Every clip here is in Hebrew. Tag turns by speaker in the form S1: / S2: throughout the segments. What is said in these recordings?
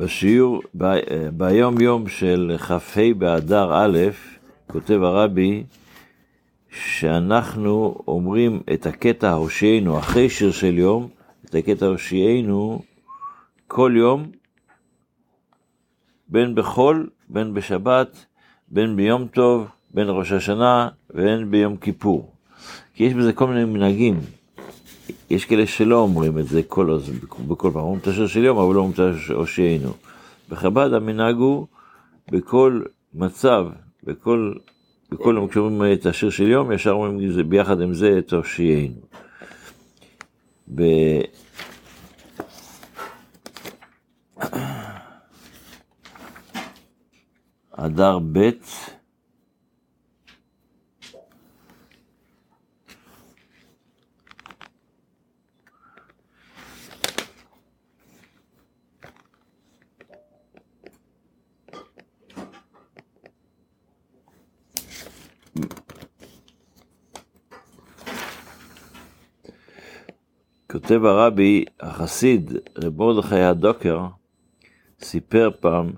S1: בשיעור, ב, ביום יום של כ"ה באדר א', כותב הרבי, שאנחנו אומרים את הקטע הושיענו אחרי שיר של יום, את הקטע הושיענו כל יום, בין בחול, בין בשבת, בין ביום טוב, בין ראש השנה ובין ביום כיפור. כי יש בזה כל מיני מנהגים. יש כאלה שלא אומרים את זה כל הזמן, בכל פעם, אומרים את השיר של יום, אבל לא אומרים את הושיענו. בחב"ד המנהג הוא בכל מצב, בכל, בכל יום כשאומרים את השיר של יום, ישר אומרים ביחד עם זה את הושיענו. ב... אדר ב' כותב הרבי, החסיד, רב מרדכי הדוקר, סיפר פעם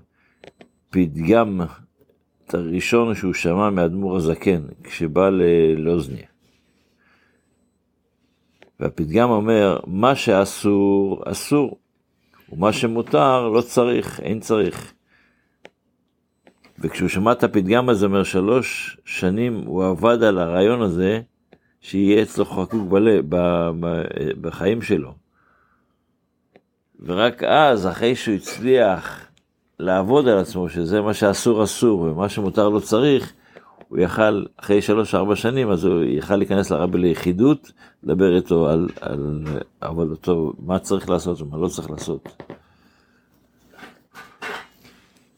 S1: פתגם את הראשון שהוא שמע מאדמו"ר הזקן, כשבא ללוזניה. והפתגם אומר, מה שאסור, אסור, ומה שמותר, לא צריך, אין צריך. וכשהוא שמע את הפתגם הזה, אומר, שלוש שנים הוא עבד על הרעיון הזה, שיהיה אצלו חקוק בלב, בחיים שלו. ורק אז, אחרי שהוא הצליח לעבוד על עצמו, שזה מה שאסור אסור ומה שמותר לא צריך, הוא יכל, אחרי שלוש-ארבע שנים, אז הוא יכל להיכנס לרבי ליחידות, לדבר איתו על, על עבודתו, מה צריך לעשות ומה לא צריך לעשות.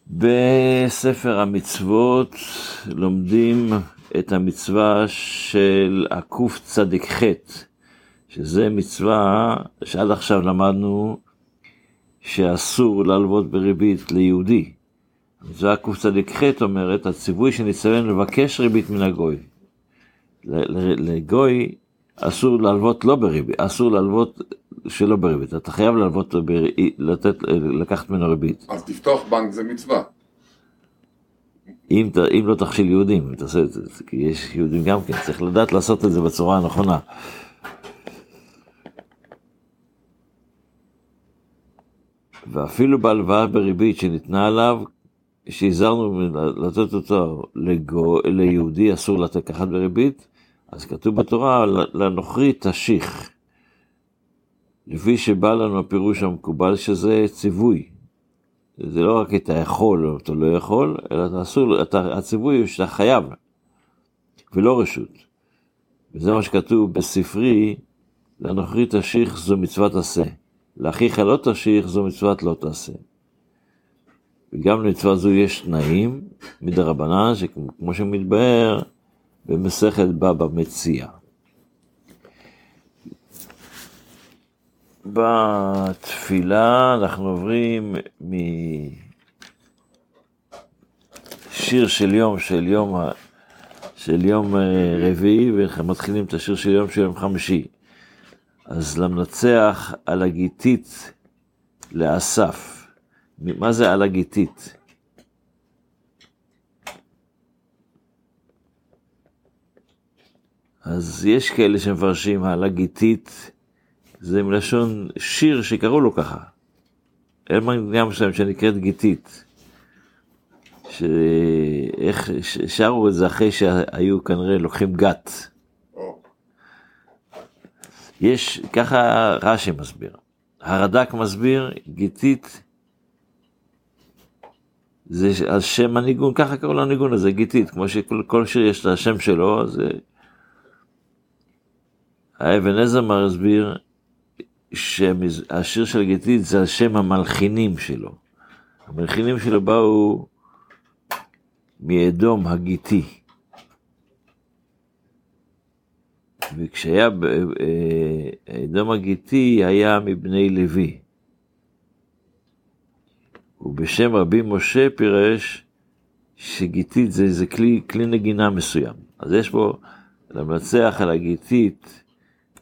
S1: בספר המצוות לומדים את המצווה של הקצ"ח, שזה מצווה שעד עכשיו למדנו שאסור להלוות בריבית ליהודי. המצווה קצ"ח אומרת, הציווי שנצטווינו לבקש ריבית מן הגוי. לגוי אסור להלוות לא בריבית, אסור להלוות שלא בריבית, אתה חייב להלוות, לתת, לקחת ממנו ריבית.
S2: אז לפתוח בנק זה מצווה.
S1: אם, אם לא תכשיל יהודים, תעשה את זה, כי יש יהודים גם כן, צריך לדעת לעשות את זה בצורה הנכונה. ואפילו בהלוואה בריבית שניתנה עליו, שהזהרנו לתת אותו לגו, ליהודי, אסור ככה בריבית, אז כתוב בתורה, לנוכרי תשיך. לפי שבא לנו הפירוש המקובל שזה ציווי. זה לא רק אתה יכול או אתה לא יכול, אלא אתה אסור, אתה, הציווי הוא שאתה חייב, ולא רשות. וזה מה שכתוב בספרי, לנוכרי תשיך זו מצוות עשה, לאחיך לא תשיך זו מצוות לא תעשה. וגם למצווה זו יש תנאים מדרבנן, שכמו שמתבהר במסכת בבא מציע. בתפילה אנחנו עוברים משיר של יום, של יום, של יום אה, רביעי, ומתחילים את השיר של יום של יום חמישי. אז למנצח על הגיתית לאסף. מה זה על הגיתית? אז יש כאלה שמפרשים על הגיתית זה מלשון שיר שקראו לו ככה. אין מנגינה מסוים שנקראת גיתית. שאיך שרו את זה אחרי שהיו כנראה לוקחים גת. יש, ככה רש"י מסביר. הרד"ק מסביר, גיתית, זה על שם הניגון, ככה קראו לניגון הזה, גיתית, כמו שכל שיר יש את השם שלו, אז האבן עזר מסביר, שהשיר של גיתית זה על שם המלחינים שלו. המלחינים שלו באו מאדום הגיתי. וכשהיה אה, אדום הגיתי היה מבני לוי. ובשם רבי משה פירש שגיתית זה, זה כלי, כלי נגינה מסוים. אז יש פה למנצח על הגיתית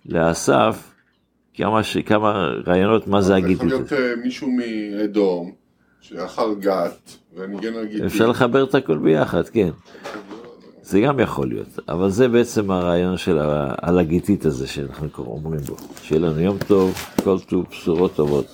S1: לאסף כמה, ש... כמה רעיונות מה זה הגיתית.
S2: יכול להיות אה, מישהו מאדום שאכל גת וניגן על גיטי.
S1: אפשר לחבר את הכל ביחד, כן. זה גם יכול להיות, אבל זה בעצם הרעיון של ה- על הגיטית הזה שאנחנו אומרים בו. שיהיה לנו יום טוב, כל טוב, בשורות טובות.